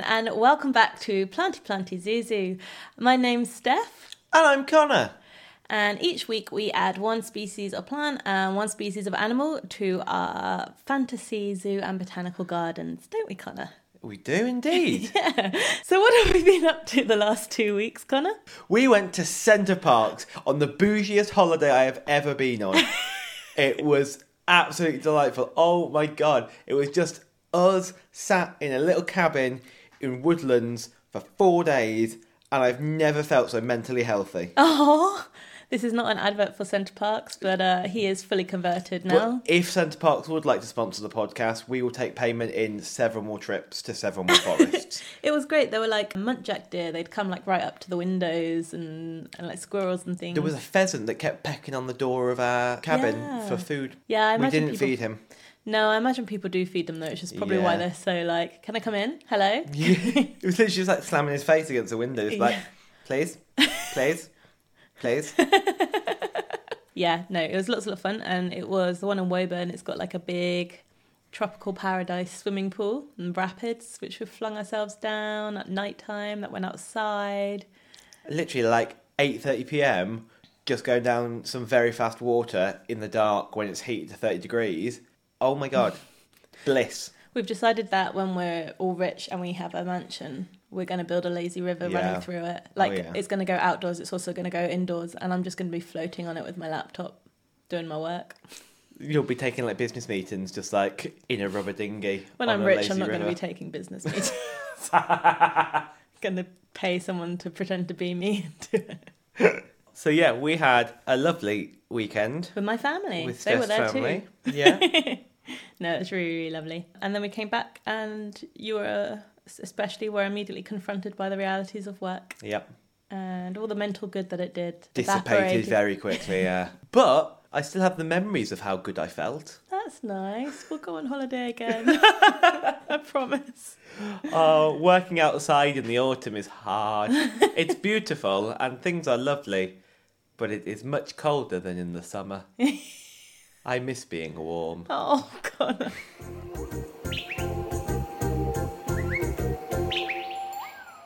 everyone, and welcome back to Planty Planty Zoo Zoo. My name's Steph, And I'm Connor. and each week we add one species of plant and one species of animal to our fantasy zoo and botanical gardens, don't we, Connor? We do indeed. yeah. So, what have we been up to the last two weeks, Connor? we went to Center Parcs on the bougiest holiday I have ever been on. it was absolutely delightful. Oh my god. It was just us sat in a little cabin in woodlands for four days, and I've never felt so mentally healthy. Oh, this is not an advert for Center Parcs, but uh, he is fully converted now. But if Center Parcs would like to sponsor the podcast, we will take payment in several more trips to several more forests. It was great. There were like muntjac deer. They'd come like right up to the windows and, and like squirrels and things. there was a pheasant that kept pecking on the door of our cabin Yeah. for food. Yeah, I we didn't people- feed him. No, I imagine people do feed them though, which is probably why Yeah. they're so like, can I come in? Hello? Yeah. it was literally just like slamming his face against the window. It's like, Yeah. please, please, please. Yeah, no, it was lots of fun, and it was the one in Woburn. It's got like a big tropical paradise swimming pool and rapids, which we flung ourselves down at night time. That went outside. literally like 8.30 p.m., just going down some very fast water in the dark when it's heated to 30 degrees. Oh my god. Bliss. We've decided that when we're all rich and we have a mansion, we're going to build a lazy river Yeah. running through it. Like oh, yeah. it's going to go outdoors. It's also going to go indoors, and I'm just going to be floating on it with my laptop, doing my work. You'll be taking like business meetings just like in a rubber dinghy. When I'm rich, I'm not going to be taking business meetings. going to pay someone to pretend to be me and do it So yeah, we had a lovely weekend with my family. with they were there family. too. Yeah. No, it was really, really lovely. And then we came back, and you were especially were immediately confronted by the realities of work yep. and all the mental good that it did. Dissipated evaporated. very quickly, yeah. But I still have the memories of how good I felt. That's nice. We'll go on holiday again. I promise. Oh, working outside in the autumn is hard. it's beautiful and things are lovely, but it is much colder than in the summer. I miss being warm. Oh, God.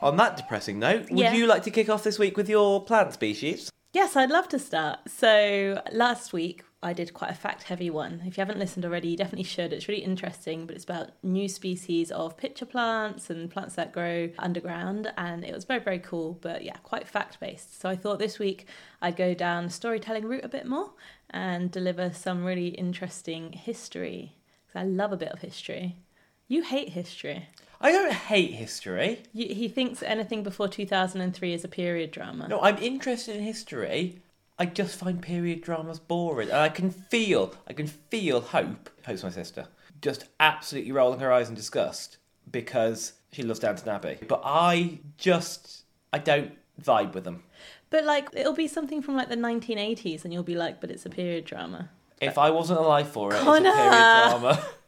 On that depressing note, would Yeah. you like to kick off this week with your plant species? Yes, I'd love to start. So last week I did quite a fact heavy one. If you haven't listened already, you definitely should. It's really interesting, but it's about new species of pitcher plants and plants that grow underground. And it was very, very cool, but yeah, quite fact based. So I thought this week I'd go down the storytelling route a bit more and deliver some really interesting history. Because I love a bit of history. You hate history. I don't hate history. You, he thinks anything before 2003 is a period drama. No, I'm interested in history. I just find period dramas boring, and I can feel, I can feel Hope, Hope's my sister, just absolutely rolling her eyes in disgust because she loves Downton Abbey. But I just, I don't vibe with them. But like it'll be something from like the 1980s, and you'll be like, "But it's a period drama." If I wasn't alive for it, it's a period drama.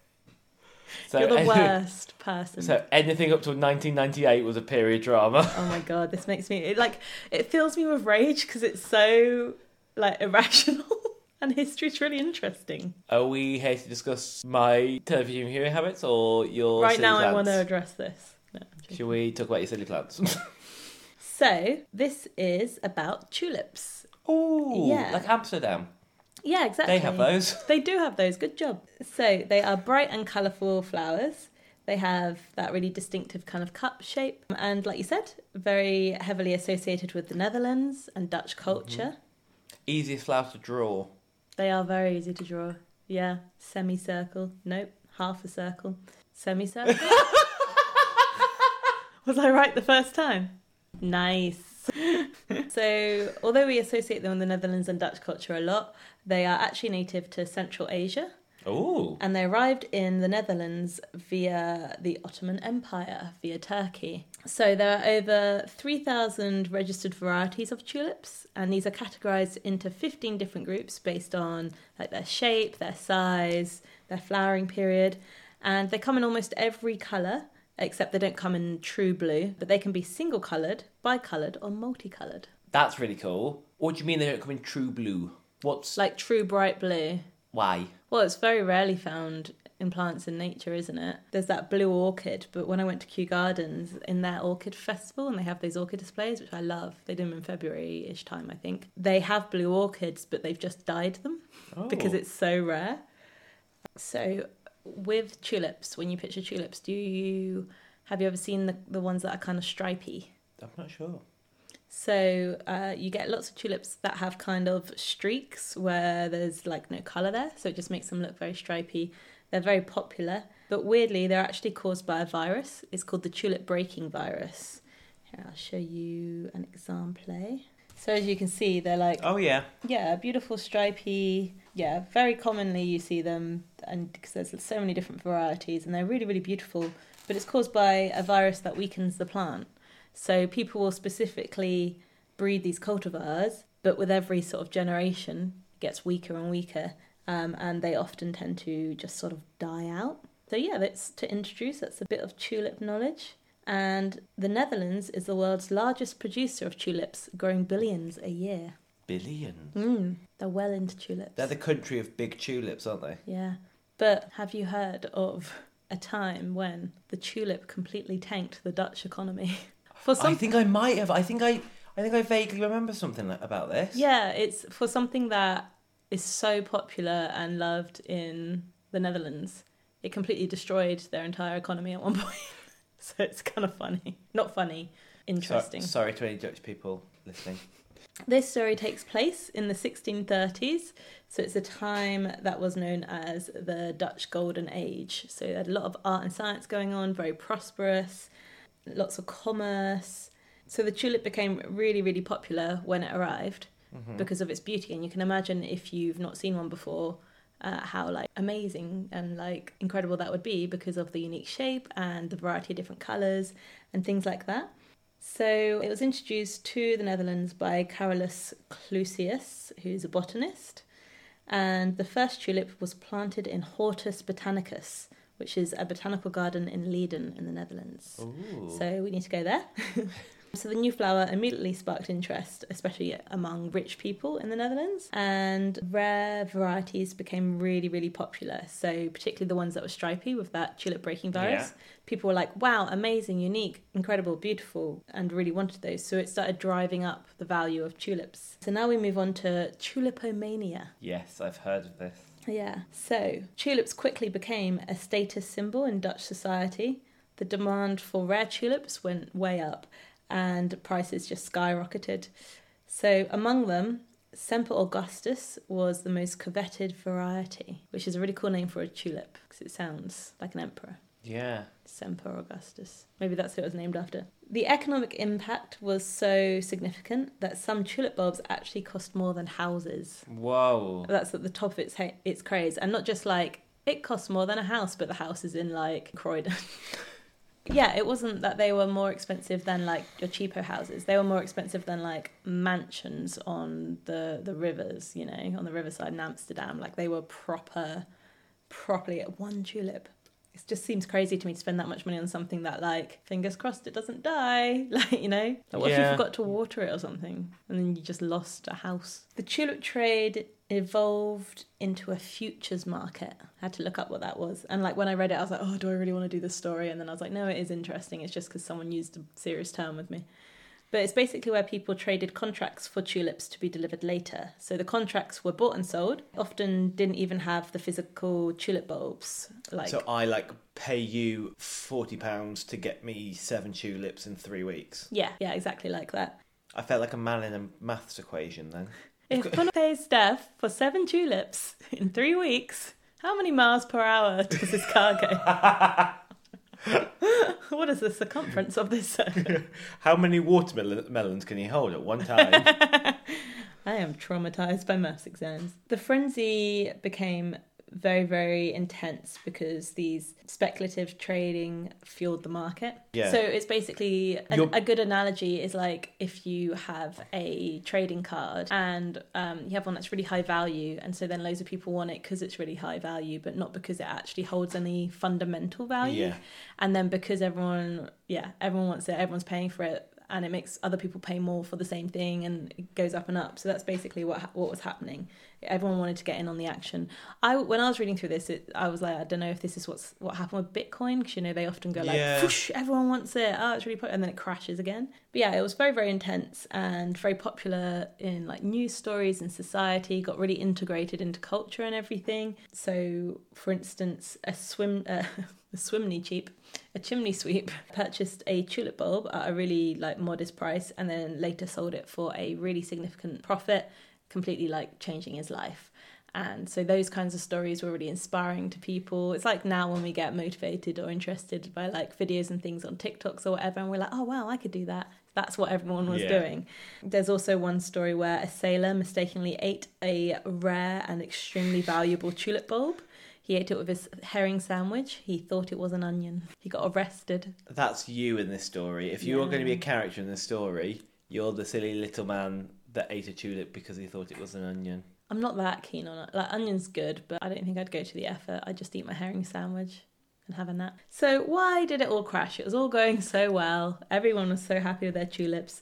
so, You're the worst person. So anything up to 1998 was a period drama. oh my god, this makes me it, like it fills me with rage because it's so like irrational, and history's really interesting. Are we here to discuss my television viewing habits or your right now, I want to address this. No, Should we talk about your silly plants? So this is about tulips. Oh, Yeah. like Amsterdam. Yeah, exactly. They have those. They do have those. Good job. So they are bright and colourful flowers. They have that really distinctive kind of cup shape. And like you said, very heavily associated with the Netherlands and Dutch mm-hmm. culture. Easiest flower to draw. They are very easy to draw. Yeah. Semicircle. Nope. Half a circle. Semicircle. Was I right the first time? Nice. so, although we associate them with the Netherlands and Dutch culture a lot, they are actually native to Central Asia. Ooh. And they arrived in the Netherlands via the Ottoman Empire, via Turkey. So there are over 3,000 registered varieties of tulips, and these are categorized into 15 different groups based on like their shape, their size, their flowering period, and they come in almost every color. Except they don't come in true blue, but they can be single coloured, bicoloured, or multicolored. That's really cool. What do you mean they don't come in true blue? What's Like true bright blue. why? Well, it's very rarely found in plants in nature, isn't it? There's that blue orchid, but when I went to Kew Gardens in their orchid festival and they have those orchid displays, which I love, they do them in February ish time, I think. They have blue orchids, but they've just dyed them oh. because Oh. it's so rare. So, with tulips, when you picture tulips, do you have you ever seen the, the ones that are kind of stripy? I'm not sure. So uh, you get lots of tulips that have kind of streaks where there's like no colour there, so it just makes them look very stripy. They're very popular, but weirdly, they're actually caused by a virus. It's called the tulip breaking virus. Here, I'll show you an example. So as you can see, they're like Oh yeah. yeah, beautiful stripy. Yeah, very commonly you see them, and because there's so many different varieties, and they're really, really beautiful. But it's caused by a virus that weakens the plant. So people will specifically breed these cultivars, but with every sort of generation, it gets weaker and weaker, um, and they often tend to just sort of die out. So yeah, that's to introduce. That's a bit of tulip knowledge. And the Netherlands is the world's largest producer of tulips, growing billions a year. Billions. Mm, they're well into tulips. They're the country of big tulips, aren't they? Yeah. But have you heard of a time when the tulip completely tanked the Dutch economy? For I think I might have. I think I. I think I vaguely remember something about this. Yeah, it's for something that is so popular and loved in the Netherlands. It completely destroyed their entire economy at one point. so it's kind of funny. Not funny, So- interesting. sorry to any Dutch people listening. This story takes place in the 1630s, so it's a time that was known as the Dutch Golden Age. So a lot of art and science going on, very prosperous, lots of commerce. So the tulip became really, really popular when it arrived Mm-hmm. because of its beauty. And you can imagine if you've not seen one before, uh, how like amazing and like incredible that would be because of the unique shape and the variety of different colors and things like that. So it was introduced to the Netherlands by Carolus Clusius, who's a botanist. And the first tulip was planted in Hortus Botanicus, which is a botanical garden in Leiden in the Netherlands. Ooh. So we need to go there. so the new flower immediately sparked interest, especially among rich people in the Netherlands, and rare varieties became really, really popular. So particularly the ones that were stripy with that tulip breaking virus. Yeah. People were like, "Wow, amazing, unique, incredible, beautiful," and really wanted those. So it started driving up the value of tulips. So now we move on to tulipomania. Yes, I've heard of this. Yeah. So tulips quickly became a status symbol in Dutch society. The demand for rare tulips went way up and prices just skyrocketed. So among them, Semper Augustus was the most coveted variety, which is a really cool name for a tulip because it sounds like an emperor. Yeah. Semper Augustus. Maybe that's who it was named after. The economic impact was so significant that some tulip bulbs actually cost more than houses. Whoa. That's at the top of its ha- its craze, and not just like it costs more than a house, but the house is in like Croydon. yeah, it wasn't that they were more expensive than like your cheapo houses. They were more expensive than like mansions on the the rivers, you know, on the riverside in Amsterdam. Like they were proper, properly at one tulip. It just seems crazy to me to spend that much money on something that, like, fingers crossed, it doesn't die. Like, you know, like, what if you forgot to water it or something, and then you just lost a house? The tulip trade evolved into a futures market. I had to look up what that was, and like when I read it, I was like, oh, do I really want to do this story? And then I was like, no, it is interesting. It's just because someone used a serious term with me. But it's basically where people traded contracts for tulips to be delivered later. So the contracts were bought and sold. Often didn't even have the physical tulip bulbs. Like So I like pay you forty pounds to get me seven tulips in three weeks. yeah, yeah, exactly like that. I felt like a man in a maths equation then. If Connor pays Steph for seven tulips in three weeks, how many miles per hour does this car go? what is the circumference of this circle? How many watermelons can he hold at one time? I am traumatized by maths exams. The frenzy became very, very intense because these speculative trading fueled the market. Yeah. So it's basically an, a good analogy is like if you have a trading card and um, you have one that's really high value, and so then loads of people want it because it's really high value, but not because it actually holds any fundamental value. Yeah. And then because everyone, yeah, everyone wants it, everyone's paying for it. And it makes other people pay more for the same thing, and it goes up and up. So that's basically what what was happening. Everyone wanted to get in on the action. I when I was reading through this, it, I was like, I don't know if this is what's what happened with Bitcoin because you know they often go like, Yeah. Whoosh, everyone wants it. Oh, it's really popular, and then it crashes again. But yeah, it was very very intense and very popular in like news stories and society. Got really integrated into culture and everything. So, for instance, a swim. Uh, a swimney cheap a chimney sweep purchased a tulip bulb at a really like modest price and then later sold it for a really significant profit completely like changing his life. And so those kinds of stories were really inspiring to people. It's like now when we get motivated or interested by like videos and things on tiktoks or whatever and we're like oh wow i could do that. That's what everyone was Yeah. doing. There's also one story where a sailor mistakenly ate a rare and extremely valuable tulip bulb he ate it with his herring sandwich. He thought it was an onion. He got arrested. That's you in this story. If you were Yeah. going to be a character in this story, you're the silly little man that ate a tulip because he thought it was an onion. I'm not that keen on it. Like onion's good, but I don't think I'd go to the effort. I'd just eat my herring sandwich and have a nap. So why did it all crash? It was all going so well. Everyone was so happy with their tulips.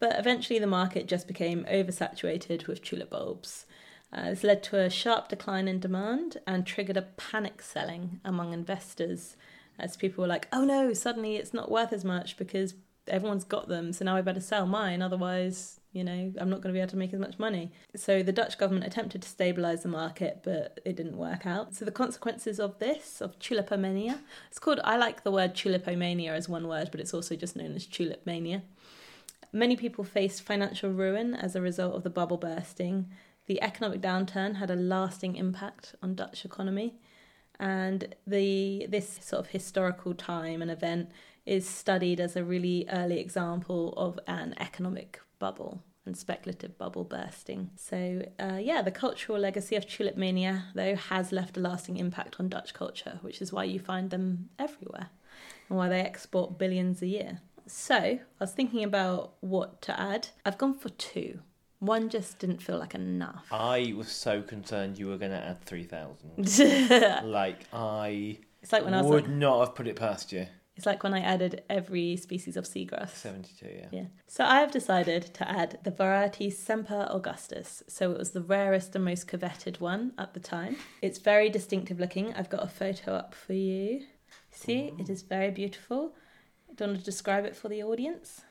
But eventually the market just became oversaturated with tulip bulbs. Uh, this led to a sharp decline in demand and triggered a panic selling among investors as people were like, oh no, suddenly it's not worth as much because everyone's got them, so now I better sell mine, otherwise, you know, I'm not going to be able to make as much money. So the Dutch government attempted to stabilise the market, but it didn't work out. So the consequences of this, of tulipomania, it's called, I like the word tulipomania as one word, but it's also just known as tulip mania. Many people faced financial ruin as a result of the bubble bursting. The economic downturn had a lasting impact on Dutch economy, and the this sort of historical time and event is studied as a really early example of an economic bubble and speculative bubble bursting. So, uh, yeah, the cultural legacy of tulip mania, though, has left a lasting impact on Dutch culture, which is why you find them everywhere and why they export billions a year. So, I was thinking about what to add. I've gone for two. One just didn't feel like enough. I was so concerned you were going to add 3,000. like, I it's like when I was would like, not have put it past you. it's like when I added every species of seagrass. 72, yeah. Yeah. So I have decided to add the variety Semper Augustus. So it was the rarest and most coveted one at the time. It's very distinctive looking. I've got a photo up for you. See, it is very beautiful. Do you want to describe it for the audience?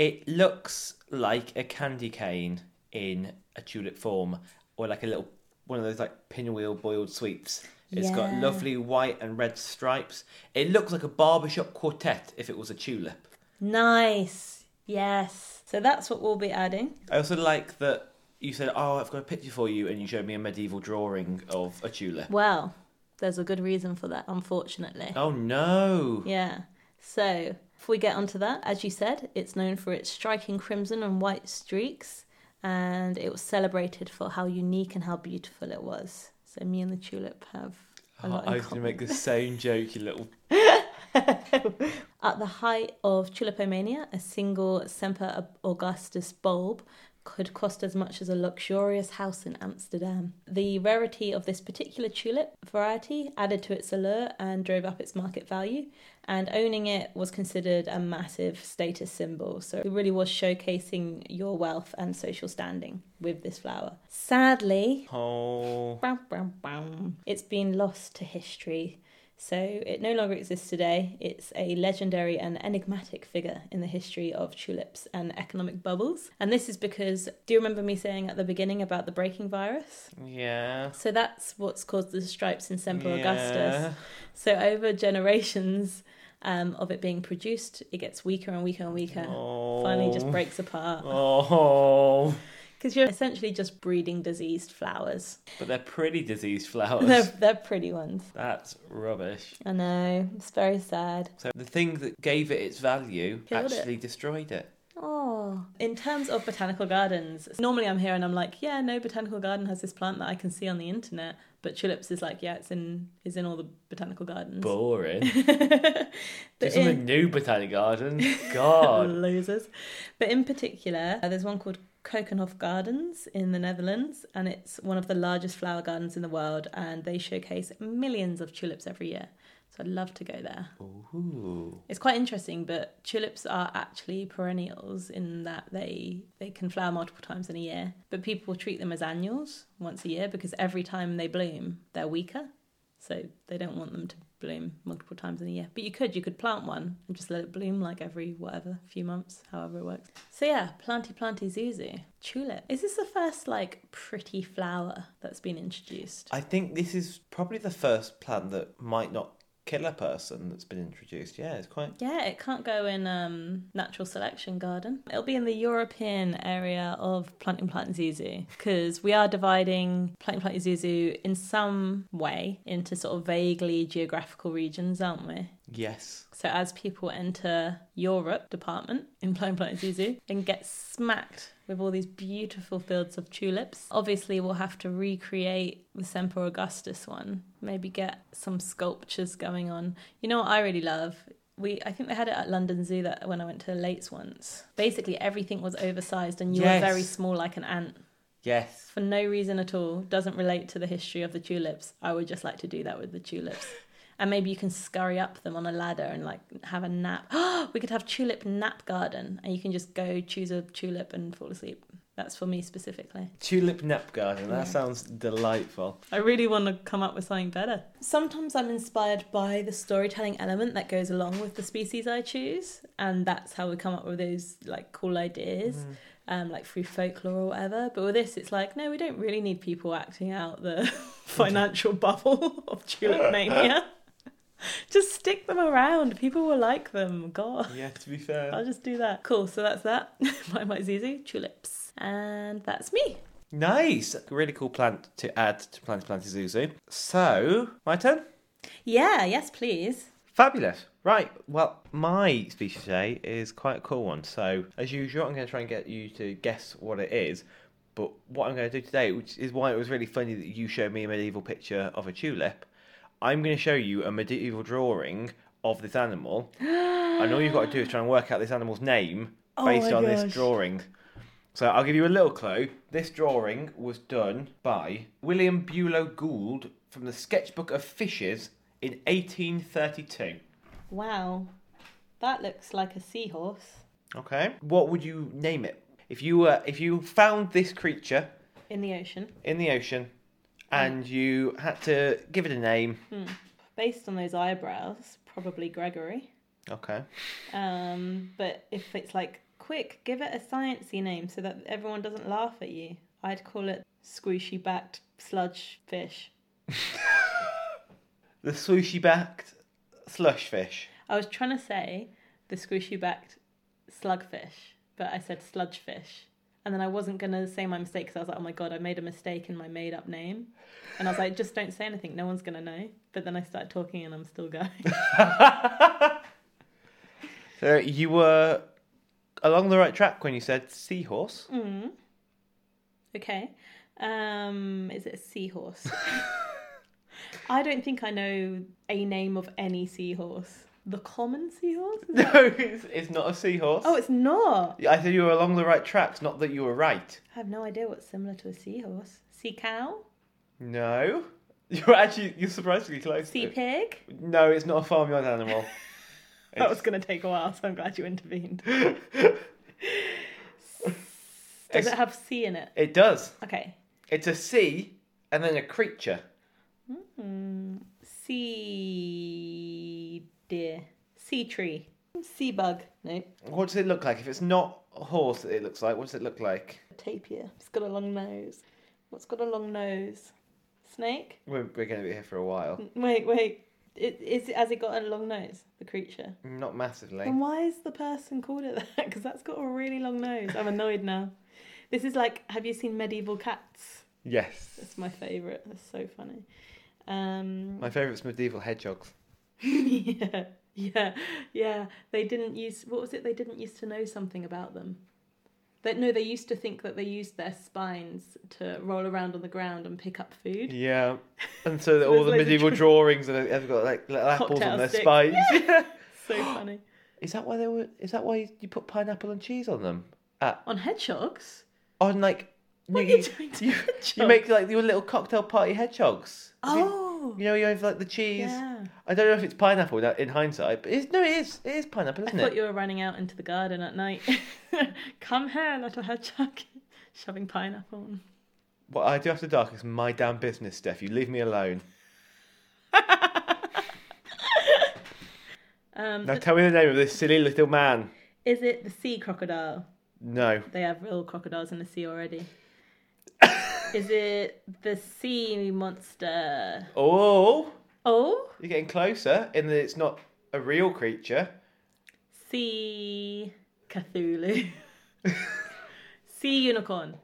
It looks like a candy cane in a tulip form, or like a little one of those like pinwheel boiled sweets. It's got lovely white and red stripes. It looks like a barbershop quartet if it was a tulip. Nice. Yes. So that's what we'll be adding. I also like that you said, "Oh, I've got a picture for you," and you showed me a medieval drawing of a tulip. Well, there's a good reason for that, unfortunately. Oh no! Yeah. So, if we get onto that, as you said, it's known for its striking crimson and white streaks, and it was celebrated for how unique and how beautiful it was. So, me and the tulip have a Oh, lot I was going to make the same joke, you little. At the height of tulipomania, a single Semper Augustus bulb could cost as much as a luxurious house in Amsterdam. The rarity of this particular tulip variety added to its allure and drove up its market value, and owning it was considered a massive status symbol. So it really was showcasing your wealth and social standing with this flower. Sadly, Oh. Bow, bow, bow. It's been lost to history, so it no longer exists today. It's a legendary and enigmatic figure in the history of tulips and economic bubbles. And this is because, do you remember me saying at the beginning about the breaking virus? Yeah. So that's what's caused the stripes in Semper Yeah. Augustus. So over generations um, of it being produced, it gets weaker and weaker and weaker. Oh. Finally, just breaks apart Oh. Because you're essentially just breeding diseased flowers. But they're pretty diseased flowers. They're, they're pretty ones. That's rubbish. I know. It's very sad. So the thing that gave it its value Killed it. actually destroyed it. Oh. In terms of botanical gardens, normally I'm here and I'm like, yeah, no botanical garden has this plant that I can see on the internet. But tulips is like, yeah, it's in is in all the botanical gardens. Boring. Do something in- new, botanical Garden. God. losers. But in particular, uh, there's one called Keukenhof Gardens in the Netherlands, and it's one of the largest flower gardens in the world, and they showcase millions of tulips every year. So I'd love to go there. Ooh. It's quite interesting, but tulips are actually perennials in that they they can flower multiple times in a year. But people treat them as annuals once a year because every time they bloom, they're weaker. So they don't want them to bloom multiple times in a year. But you could, you could plant one and just let it bloom like every whatever, few months, however it works. So yeah, planty planty Zoo Zoo. Tulip. Is this the first like pretty flower that's been introduced? I think this is probably the first plant that might not kill a person that's been introduced. Yeah, it's quite. Yeah, it can't go in um, natural selection garden. It'll be in the European area of planting planting Zoo Zoo because we are dividing planting planting Zoo Zoo in some way into sort of vaguely geographical regions, aren't we? Yes. So as people enter Europe department in Planting Planting Zoo Zoo and get smacked with all these beautiful fields of tulips, obviously we'll have to recreate the Semper Augustus one. Maybe get some sculptures going on. You know what I really love? We, I think they had it at London Zoo that when I went to the Lates once. Basically, everything was oversized, and you Yes. were very small, like an ant Yes. for no reason at all, doesn't relate to the history of the tulips. I would just like to do that with the tulips. And maybe you can scurry up them on a ladder and like have a nap. we could have tulip nap garden and you can just go choose a tulip and fall asleep. That's for me specifically. Tulip nap garden. That Yeah. sounds delightful. I really want to come up with something better. Sometimes I'm inspired by the storytelling element that goes along with the species I choose, and that's how we come up with those like cool ideas. Um, like through folklore or whatever, but with this, it's like no, we don't really need people acting out the financial bubble of tulip mania. just stick them around; people will like them. God, Yeah, to be fair. I'll just do that. Cool. So that's that. My my Zoo Zoo tulips, and that's me. Nice. Really cool plant to add to Planty Planty Zoo Zoo. So, my turn? Yeah. Yes, please. Fabulous. Right. Well, my species today is quite a cool one. So, as usual, I'm going to try and get you to guess what it is. But what I'm going to do today, which is why it was really funny that you showed me a medieval picture of a tulip, I'm going to show you a medieval drawing of this animal. and all you've got to do is try and work out this animal's name Oh based my on gosh. this drawing. So I'll give you a little clue. This drawing was done by William Buelow Gould from the Sketchbook of Fishes in 1832. Wow, that looks like a seahorse Okay. What would you name it? If you were if you found this creature in the ocean. in the ocean and you had to give it a name. Based on those eyebrows, probably Gregory. Okay. Um, but if it's like, quick, give it a sciencey name so that everyone doesn't laugh at you, I'd call it squishy backed sludge fish. The swooshy backed slush fish. I was trying to say the squishy backed slugfish, but I said sludge fish. And then I wasn't going to say my mistake because I was like, oh my god, I made a mistake in my made up name. And I was like, just don't say anything, no one's going to know. But then I started talking and I'm still going. So you were along the right track when you said seahorse. Mm. Okay. Um, is it a seahorse? I don't think I know a name of any seahorse. The common seahorse? No, it's, it's not a seahorse. Oh, it's not. I said you were along the right tracks, not that you were right. I have no idea what's similar to a seahorse. Sea cow? No. You're actually you're surprisingly close. Sea pig? No, it's not a farmyard animal. That was going to take a while, so I'm glad you intervened. Does it have sea in it? It does. Okay. It's a sea and then a creature. Hmm. Sea deer. Sea tree. Sea bug. No. What does it look like? If it's not a horse, it looks like. What does it look like? Tapir. It's got a long nose. What's got a long nose? Snake? We're, we're going to be here for a while. Wait, wait. It, is it, has it got a long nose, the creature? Not massively. Then why is the person called it that? Because that's got a really long nose. I'm annoyed now. This is like, have you seen Medieval Cats? Yes. That's my favourite. That's so funny. Um, My favourite's medieval hedgehogs. yeah, yeah, yeah. They didn't use what was it? They didn't used to know something about them. That no, they used to think that they used their spines to roll around on the ground and pick up food. Yeah. And so So all the medieval drawings they've got like little apples on their sticks. spines. Yeah. So funny. Is that why they were? Is that why you put pineapple and cheese on them? Ah, On hedgehogs? on like What you, are you doing to you, you make like your little cocktail party hedgehogs. Have you- Oh, You know, you have like the cheese. yeah. I don't know if it's pineapple now- in hindsight, but it's, no, it is. It is pineapple, isn't it? I thought it? you were running out into the garden at night. Come here, little hedgehog. Shoving pineapple. on. What I do after dark is my damn business, Steph. You leave me alone. Um, Now tell me the name of this silly little man. is it the sea crocodile? No. They have real crocodiles in the sea already. Is it the sea monster? Oh, Oh, you're getting closer in that it's not a real creature. sea Cthulhu. sea unicorn.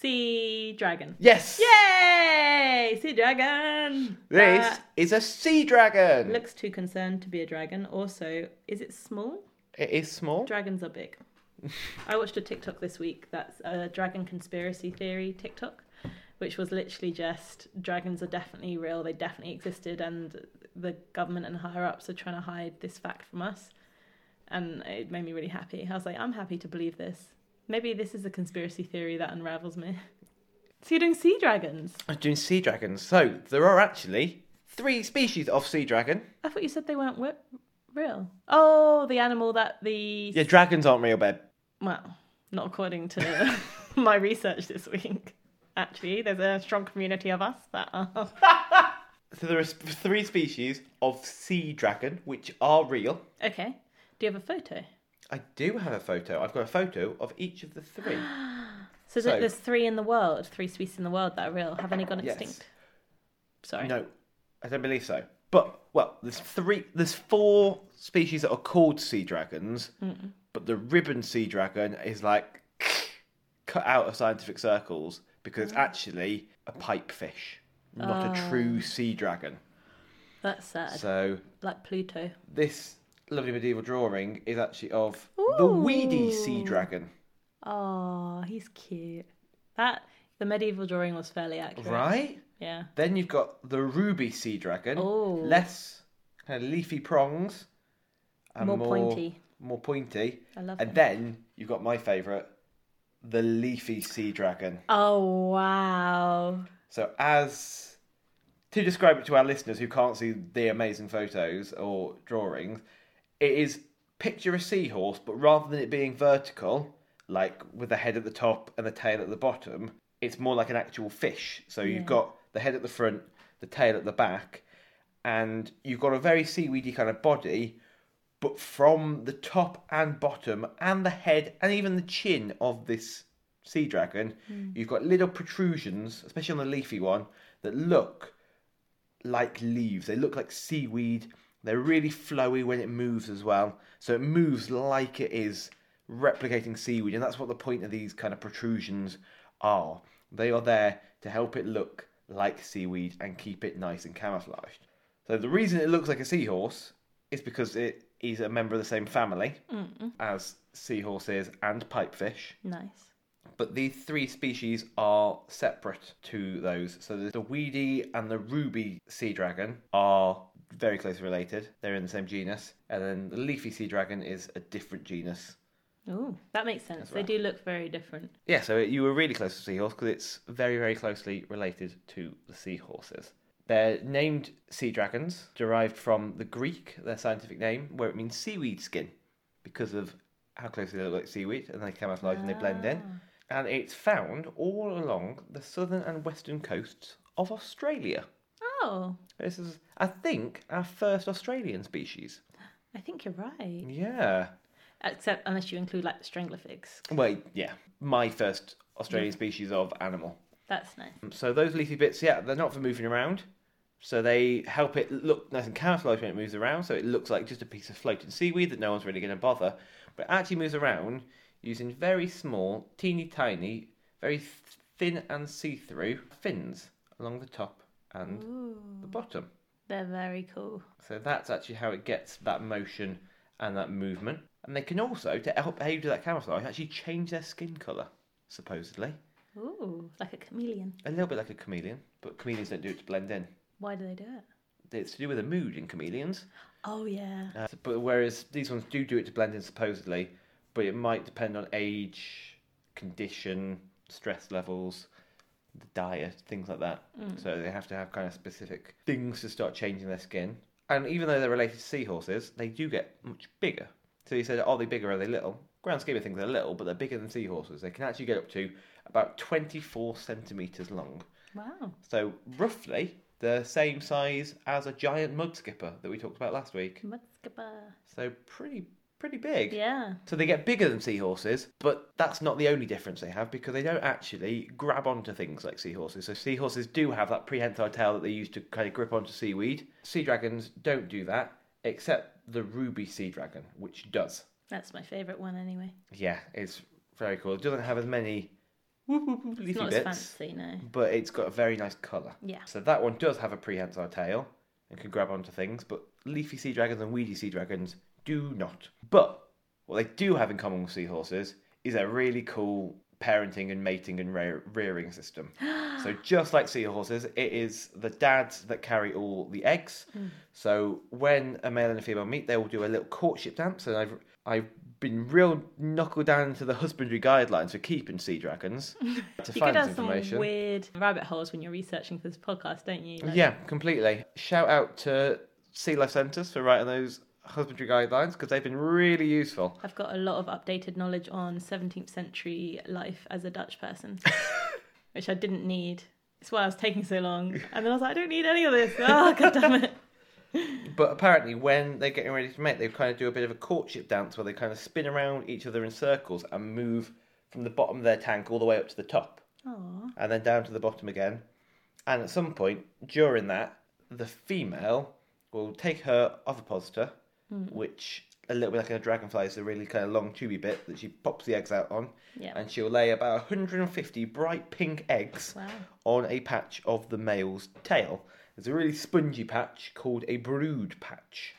Sea dragon. Yes. Yay! Sea dragon. This That is a sea dragon. looks too concerned to be a dragon. Also, is it small? It is small. Dragons are big. I watched a TikTok this week that's a dragon conspiracy theory TikTok, which was literally just dragons are definitely real, they definitely existed, and the government and higher ups are trying to hide this fact from us. And it made me really happy. I was like, I'm happy to believe this. Maybe this is a conspiracy theory that unravels me. So you're doing sea dragons? I'm doing sea dragons. So there are actually three species of sea dragon. I thought you said they weren't wi- real. Oh, the animal that the Yeah, dragons aren't real, babe. Well, not according to my research this week. Actually, there's a strong community of us that are. So there are three species of sea dragon which are real. Okay. Do you have a photo? I do have a photo. I've got a photo of each of the three. So, So- there's three in the world, three species in the world that are real. Have any gone Yes. extinct? Sorry. No, I don't believe so. But well, there's three. There's four species that are called sea dragons, but the ribbon sea dragon is like cut out of scientific circles because it's actually a pipefish, not a true oh. sea dragon. That's sad. So Like Pluto. this lovely medieval drawing is actually of the weedy sea dragon. Oh, he's cute. That the medieval drawing was fairly accurate. Right? Yeah. Then you've got the ruby sea dragon. Oh. Less kind of leafy prongs. and More pointy. More pointy. I love And it. then you've got my favourite, the leafy sea dragon. Oh wow. So as to describe it to our listeners who can't see the amazing photos or drawings, it is picture a seahorse, but rather than it being vertical, like with the head at the top and the tail at the bottom, it's more like an actual fish. So Yeah. you've got the head at the front, the tail at the back, and you've got a very seaweedy kind of body, but from the top and bottom and the head and even the chin of this sea dragon, hmm. you've got little protrusions, especially on the leafy one, that look like leaves. They look like seaweed. They're really flowy when it moves as well. So it moves like it is replicating seaweed, and that's what the point of these kind of protrusions are. They are there to help it look like seaweed and keep it nice and camouflaged. So the reason it looks like a seahorse is because it is a member of the same family mm. as seahorses and pipefish. Nice. But these three species are separate to those. So the- the weedy and the ruby sea dragon are very closely related. They're in the same genus. And then the leafy sea dragon is a different genus. Oh, that makes sense. They do look very different. Yeah, so you were really close to seahorse because it's very, very closely related to the seahorses. They're named sea dragons, derived from the Greek, their scientific name, where it means seaweed skin because of how closely they look like seaweed and they camouflage and they blend in. Ah. And it's found all along the southern and western coasts of Australia. Oh, This is, I think, our first Australian species. I think you're right. Yeah. Except unless you include like the stranglerfigs. Well, yeah. My first Australian species of animal. That's nice. So those leafy bits, yeah, they're not for moving around. So they help it look nice and camouflaged when it moves around. So it looks like just a piece of floating seaweed that no one's really going to bother. But it actually moves around using very small, teeny tiny, very thin and see-through fins along the top and the bottom. They're very cool. So that's actually how it gets that motion and that movement. And they can also, to help aid with that camouflage, actually change their skin colour, supposedly. Ooh, like a chameleon. A little bit like a chameleon, but chameleons don't do it to blend in. Why do they do it? It's to do with the mood in chameleons. Oh yeah. Uh, but whereas these ones do do it to blend in supposedly, but it might depend on age, condition, stress levels, the diet, things like that. So they have to have kind of specific things to start changing their skin. And even though they're related to seahorses, they do get much bigger. So you said, are they bigger? Are they little? Grand scheme of things, they're little, but they're bigger than seahorses. They can actually get up to about 24 centimeters long. Wow. So roughly the same size as a giant mud skipper that we talked about last week. Mudskipper. So pretty pretty big. Yeah. So they get bigger than seahorses, but that's not the only difference they have because they don't actually grab onto things like seahorses. So seahorses do have that prehensile tail that they use to kind of grip onto seaweed. Sea dragons don't do that, except the ruby sea dragon, which does. That's my favourite one anyway. Yeah, it's very cool. It doesn't have as many leafy not bits, as fancy, no. but it's got a very nice colour. Yeah. So that one does have a prehensile tail and can grab onto things, but leafy sea dragons and weedy sea dragons do not. But what they do have in common with seahorses is a really cool parenting and mating and rear- rearing system. so just like seahorses, it is the dads that carry all the eggs. Hmm. So when a male and a female meet, they will do a little courtship dance, and I've I've been real knuckle down to the husbandry guidelines for keeping sea dragons to You find this have some weird rabbit holes when you're researching for this podcast, don't you? Like, Yeah, completely. Shout out to Sea Life Centres for writing those husbandry guidelines because they've been really useful. I've got a lot of updated knowledge on 17th century life as a Dutch person, which I didn't need. It's why I was taking so long. And then I was like, I don't need any of this. Ah, oh, god damn it. But apparently, when they're getting ready to mate, they kind of do a bit of a courtship dance where they kind of spin around each other in circles and move from the bottom of their tank all the way up to the top Aw. and then down to the bottom again. And at some point during that, the female will take her ovipositor, hmm. which a little bit like a dragonfly is a really kind of long tubey bit that she pops the eggs out on. Yeah. and she'll lay about 150 bright pink eggs Wow. on a patch of the male's tail. There's a really spongy patch called a brood patch,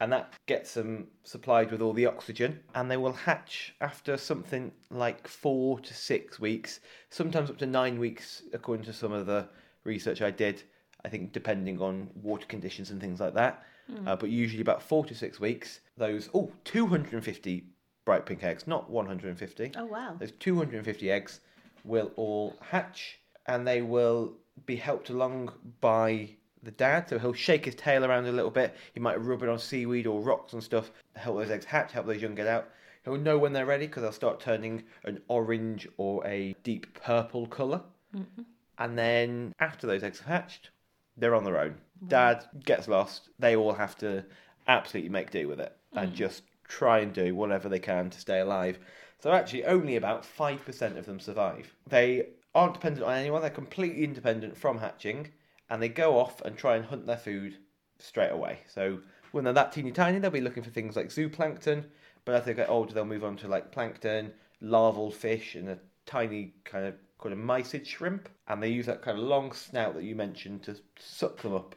and that gets them supplied with all the oxygen, and they will hatch after something like four to six weeks, sometimes up to nine weeks, according to some of the research I did. I think depending on water conditions and things like that, uh, but usually about four to six weeks. Those oh 250 bright pink eggs, not 150. Oh, wow. Those 250 eggs will all hatch and they will be helped along by the dad. So he'll shake his tail around a little bit. He might rub it on seaweed or rocks and stuff, to help those eggs hatch, help those young get out. He'll know when they're ready because they'll start turning an orange or a deep purple color mm-hmm. And then after those eggs have hatched, they're on their own. Dad gets lost. They all have to absolutely make do with it and mm. just try and do whatever they can to stay alive. So actually, only about 5% of them survive. They aren't dependent on anyone, they're completely independent from hatching, and they go off and try and hunt their food straight away. So when they're that teeny tiny, they'll be looking for things like zooplankton, but as they get older, they'll move on to like plankton, larval fish, and a tiny kind of called a mysid shrimp, and they use that kind of long snout that you mentioned to suck them up.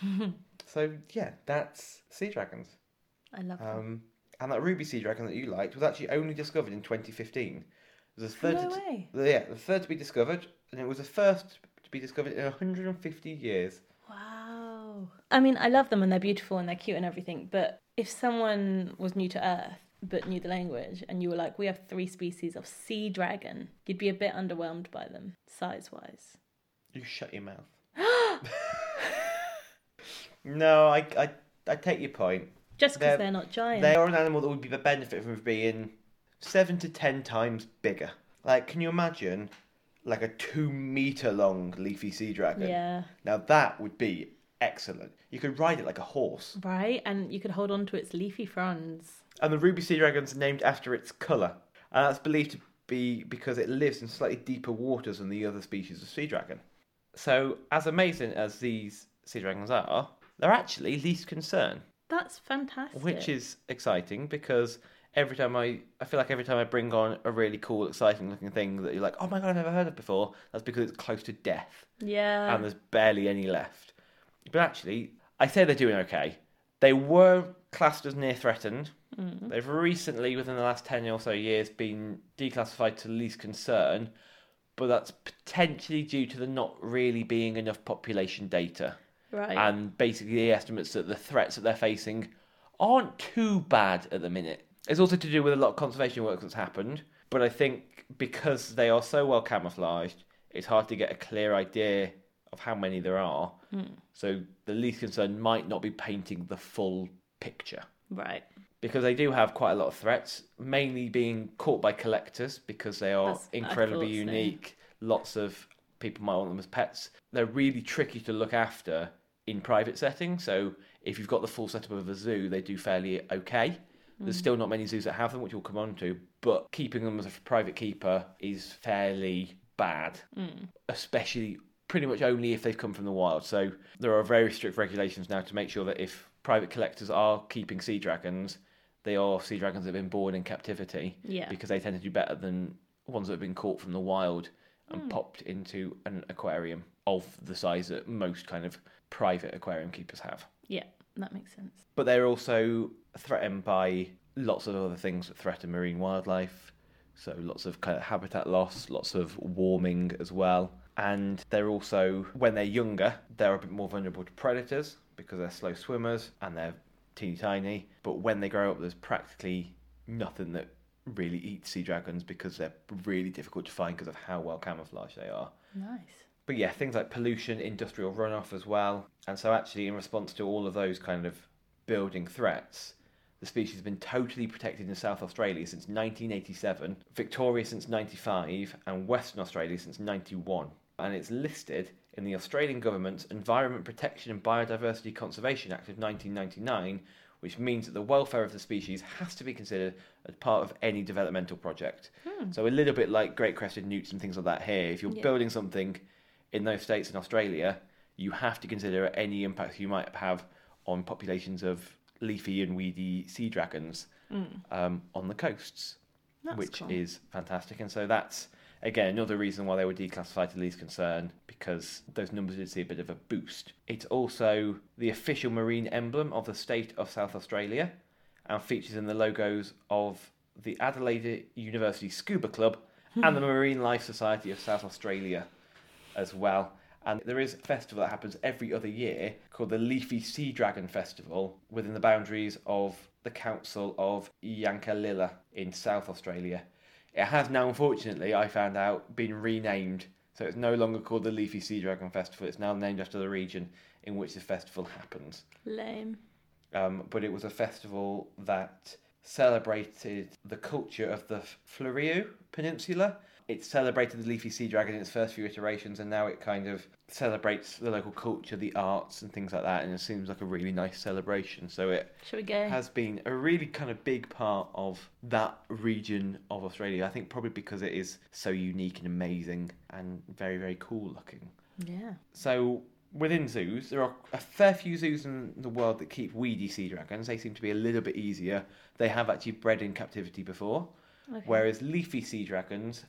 so yeah, that's sea dragons. I love them. Um, and that ruby sea dragon that you liked was actually only discovered in 2015. It was the third, No to, way. yeah, the third to be discovered, and it was the first be discovered in 150 years. Wow. I mean, I love them and they're beautiful and they're cute and everything, but if someone was new to Earth but knew the language and you were like, we have three species of sea dragon, you'd be a bit underwhelmed by them, size wise. You shut your mouth. no, I, I, I take your point. Just because They're- they're, not giant. They are an animal that would be the benefit from being seven to ten times bigger. Like, can you imagine, like a two meter long leafy sea dragon? Yeah. Now that would be excellent. You could ride it like a horse. Right? And you could hold on to its leafy fronds. And the ruby sea dragon's named after its colour. And that's believed to be because it lives in slightly deeper waters than the other species of sea dragon. So, as amazing as these sea dragons are, they're actually least concern. That's fantastic. Which is exciting because every time I, I feel like every time I bring on a really cool, exciting looking thing that you're like, oh my god, I've never heard of before, that's because it's close to death Yeah. and there's barely any left. But actually, I say they're doing okay. They were classed as near threatened. Mm. They've recently, within the last 10 or so years, been declassified to least concern, but that's potentially due to there not really being enough population data right. and basically the estimates that the threats that they're facing aren't too bad at the minute. It's also to do with a lot of conservation work that's happened, but I think because they are so well camouflaged, it's hard to get a clear idea of how many there are. Hmm. So the least concern might not be painting the full picture Right. because they do have quite a lot of threats, mainly being caught by collectors because they are That's- incredibly so. unique. Lots of people might want them as pets. They're really tricky to look after in private settings. So if you've got the full setup of a zoo, they do fairly okay. There's mm. still not many zoos that have them, which we'll come on to, but keeping them as a private keeper is fairly bad, mm. especially pretty much only if they've come from the wild. So there are very strict regulations now to make sure that if private collectors are keeping sea dragons, they are sea dragons that have been born in captivity Yeah. because they tend to do better than ones that have been caught from the wild and hmm. popped into an aquarium of the size that most kind of private aquarium keepers have. Yeah, that makes sense. But they're also threatened by lots of other things that threaten marine wildlife. So lots of kind of habitat loss, lots of warming as well. And they're also, when they're younger, they're a bit more vulnerable to predators because they're slow swimmers and they're teeny tiny. But when they grow up, there's practically nothing that really eats sea dragons because they're really difficult to find because of how well camouflaged they are. Nice. But yeah, things like pollution, industrial runoff as well. And so, actually, in response to all of those kind of building threats, the species has been totally protected in South Australia since 1987, Victoria since 95, and Western Australia since 91. And it's listed in the Australian Government's Environment Protection and Biodiversity Conservation Act of 1999, which means that the welfare of the species has to be considered as part of any developmental project. Hmm. So, a little bit like great crested newts and things like that here. If you're Yeah. building something in those states in Australia, you have to consider any impacts you might have on populations of leafy and weedy sea dragons um, on the coasts, That's which cool. is fantastic. And so that's again another reason why they were declassified to least concern because those numbers did see a bit of a boost. It's also the official marine emblem of the state of South Australia and features in the logos of the Adelaide University Scuba Club and the Marine Life Society of South Australia as well. And there is a festival that happens every other year called the Leafy Sea Dragon Festival within the boundaries of the Council of Yankalilla in South Australia. It has now, unfortunately, I found out, been renamed. So it's no longer called the Leafy Sea Dragon Festival. It's now named after the region in which the festival happens. Lame. Um, but it was a festival that celebrated the culture of the Fleurieu Peninsula. It celebrated the leafy sea dragon in its first few iterations, and now it kind of celebrates the local culture, the arts, and things like that. And it seems like a really nice celebration. So it has been a really kind of big part of that region of Australia. I think probably because it is so unique and amazing and very, very cool looking. yeah. So within zoos, there are a fair few zoos in the world that keep weedy sea dragons. They seem to be a little bit easier. They have actually bred in captivity before. Okay. Whereas leafy sea dragons,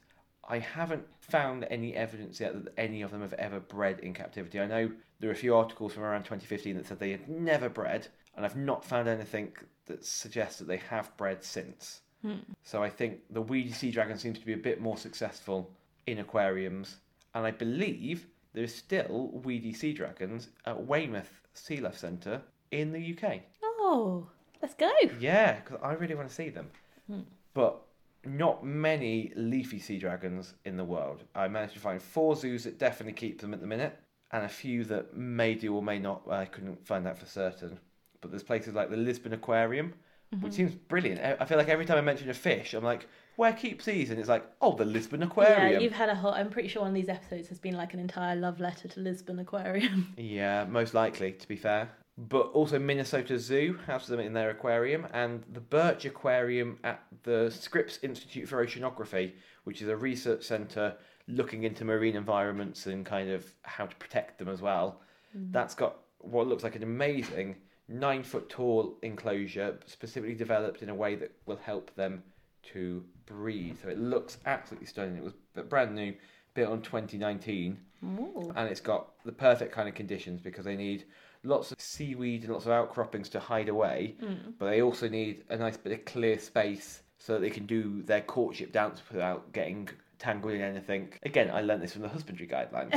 I haven't found any evidence yet that any of them have ever bred in captivity. I know there are a few articles from around 2015 that said they had never bred, and I've not found anything that suggests that they have bred since. Hmm. So I think the weedy sea dragon seems to be a bit more successful in aquariums, and I believe there is still weedy sea dragons at Weymouth Sea Life Centre in the UK. Oh, let's go. Yeah, because I really want to see them. Hmm. But not many leafy sea dragons in the world. I managed to find four zoos that definitely keep them at the minute, and a few that may do or may not. I couldn't find that for certain. But there's places like the Lisbon Aquarium, which mm-hmm. seems brilliant. I feel like every time I mention a fish, I'm like, where keeps these? And it's like, oh, the Lisbon Aquarium. Yeah, you've had a whole. I'm pretty sure one of these episodes has been like an entire love letter to Lisbon Aquarium. Yeah, most likely, to be fair. But also Minnesota Zoo has them in their aquarium, and the Birch Aquarium at the Scripps Institute for Oceanography, which is a research centre looking into marine environments and kind of how to protect them as well. Mm. That's got what looks like an amazing nine foot tall enclosure, specifically developed in a way that will help them to breathe. So it looks absolutely stunning. It was brand new, built on 2019 Ooh. and it's got the perfect kind of conditions because they need lots of seaweed and lots of outcroppings to hide away, hmm. but they also need a nice bit of clear space so that they can do their courtship dance without getting tangled in anything. Again, I learnt this from the husbandry guidelines.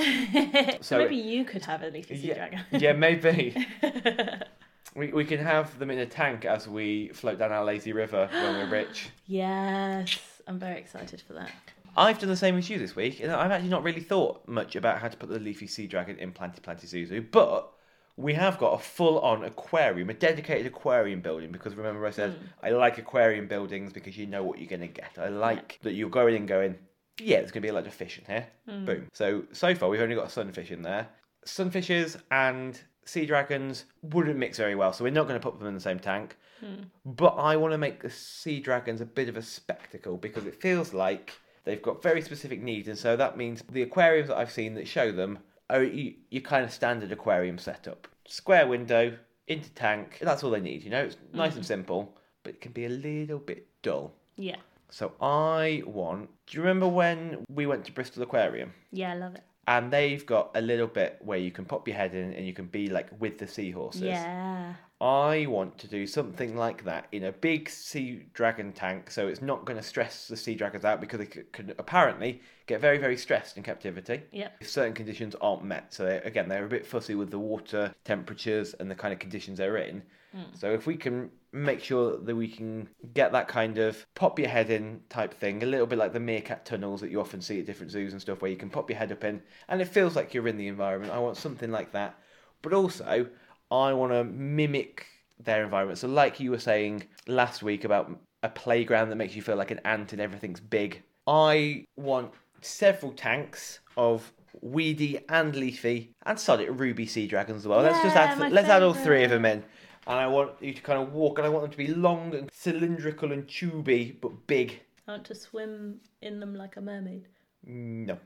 so, So maybe you could have a leafy sea yeah, dragon. yeah, maybe. we, we can have them in a tank as we float down our lazy river when we're rich. yes, I'm very excited for that. I've done the same as you this week, and I've actually not really thought much about how to put the leafy sea dragon in Planty Planty Zoo Zoo, but we have got a full on aquarium, a dedicated aquarium building, because remember I said mm. I like aquarium buildings because you know what you're going to get. I like that you're going in going, yeah, there's going to be a lot of fish in here. Mm. Boom. So, so far we've only got a sunfish in there. Sunfishes and sea dragons wouldn't mix very well, so we're not going to put them in the same tank. Mm. But I want to make the sea dragons a bit of a spectacle because it feels like they've got very specific needs, and so that means the aquariums that I've seen that show them Oh, are your kind of standard aquarium setup: square window, into tank. That's all they need. You know, it's nice and mm. simple, but it can be a little bit dull. Yeah. So I want. Do you remember when we went to Bristol Aquarium? Yeah, I love it. And they've got a little bit where you can pop your head in and you can be like with the seahorses. Yeah. I want to do something like that in a big sea dragon tank, so it's not going to stress the sea dragons out because they could, could apparently get very, very stressed in captivity Yep. if certain conditions aren't met. So they, again, they're a bit fussy with the water temperatures and the kind of conditions they're in. Hmm. So if we can make sure that we can get that kind of pop your head in type thing, a little bit like the meerkat tunnels that you often see at different zoos and stuff, where you can pop your head up in and it feels like you're in the environment. I want something like that, but also I want to mimic their environment. So, like you were saying last week about a playground that makes you feel like an ant and everything's big, I want several tanks of weedy and leafy and solid ruby sea dragons as well. let's just add let's add all three of them in. And I want you to kind of walk, and I want them to be long and cylindrical and tubey, but big. I want to swim in them like a mermaid. No.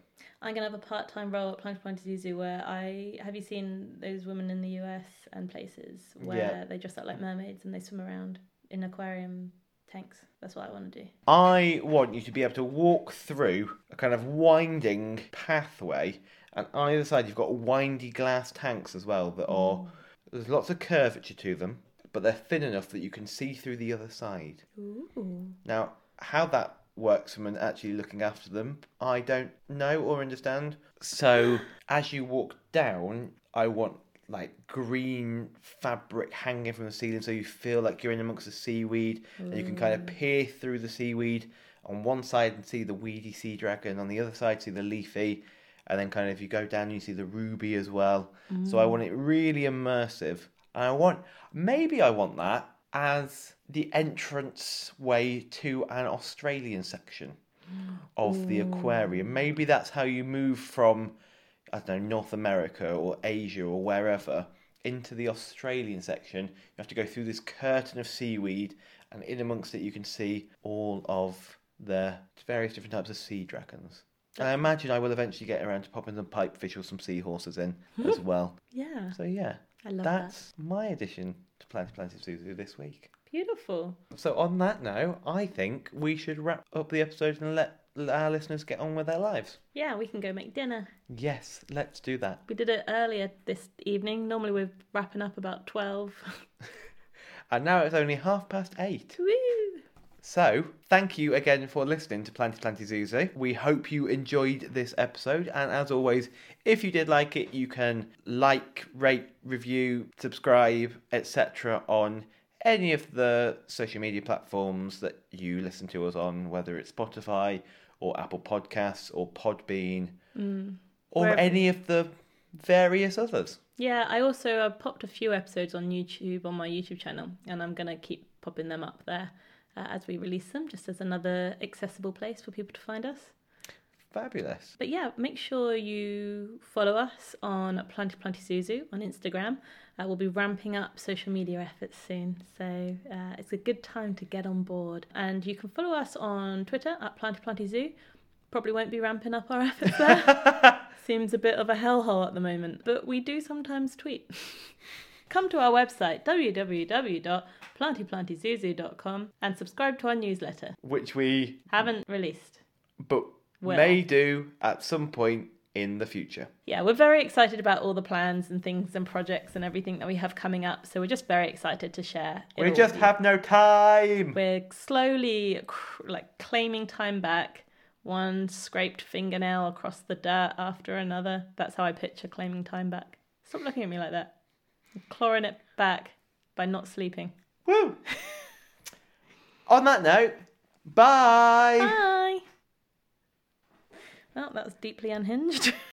I'm gonna have a part-time role at Planty Planty Zoo where I have you seen those women in the US and places where Yeah. they dress up like mermaids and they swim around in aquarium tanks. That's what I want to do. I want you to be able to walk through a kind of winding pathway, and on either side you've got windy glass tanks as well that are there's lots of curvature to them, but they're thin enough that you can see through the other side. Ooh. Now, how that works from an actually looking after them, I don't know or understand. So, as you walk down, I want like green fabric hanging from the ceiling so you feel like you're in amongst the seaweed and you can kind of mm. peer through the seaweed on one side and see the weedy sea dragon, on the other side, see the leafy, and then kind of if you go down, you see the ruby as well. So, I mm. want it really immersive. And I want, maybe I want that as the entrance way to an Australian section of the aquarium. Maybe that's how you move from, I don't know, North America or Asia or wherever into the Australian section. You have to go through this curtain of seaweed, and in amongst it, you can see all of the various different types of sea dragons. And I imagine I will eventually get around to popping some pipefish or some seahorses in hmm. as well. Yeah. So, yeah, I love that's my addition to Planty Planty Zoo Zoo this week. Beautiful. So on that note, I think we should wrap up the episode and let our listeners get on with their lives. Yeah, we can go make dinner. Yes, let's do that. We did it earlier this evening. Normally we're wrapping up about 12. And now it's only half past eight. Woo! So, thank you again for listening to Planty Planty Zoo Zoo. We hope you enjoyed this episode, and as always, if you did like it, you can like, rate, review, subscribe, etc. on any of the social media platforms that you listen to us on, whether it's Spotify or Apple Podcasts or Podbean or Wherever- any of the various others. Yeah, I also uh, popped a few episodes on YouTube on my YouTube channel, and I'm going to keep popping them up there uh, as we release them, just as another accessible place for people to find us. Fabulous. But yeah, make sure you follow us on Planty Planty Zoo Zoo on Instagram. Uh, we'll be ramping up social media efforts soon, so uh, it's a good time to get on board. And you can follow us on Twitter at Planty Planty Zoo. Probably won't be ramping up our efforts there. Seems a bit of a hellhole at the moment, but we do sometimes tweet. Come to our website www.plantyplantyzoozoo.com and subscribe to our newsletter. Which we Haven't released. but Will. may do at some point in the future. yeah, we're very excited about all the plans and things and projects and everything that we have coming up. So we're just very excited to share. We just have no time. We're slowly like claiming time back. One scraped fingernail across the dirt after another. That's how I picture claiming time back. Stop looking at me like that. Clawing it back by not sleeping. Woo! On that note, bye. Bye. Well, that was deeply unhinged.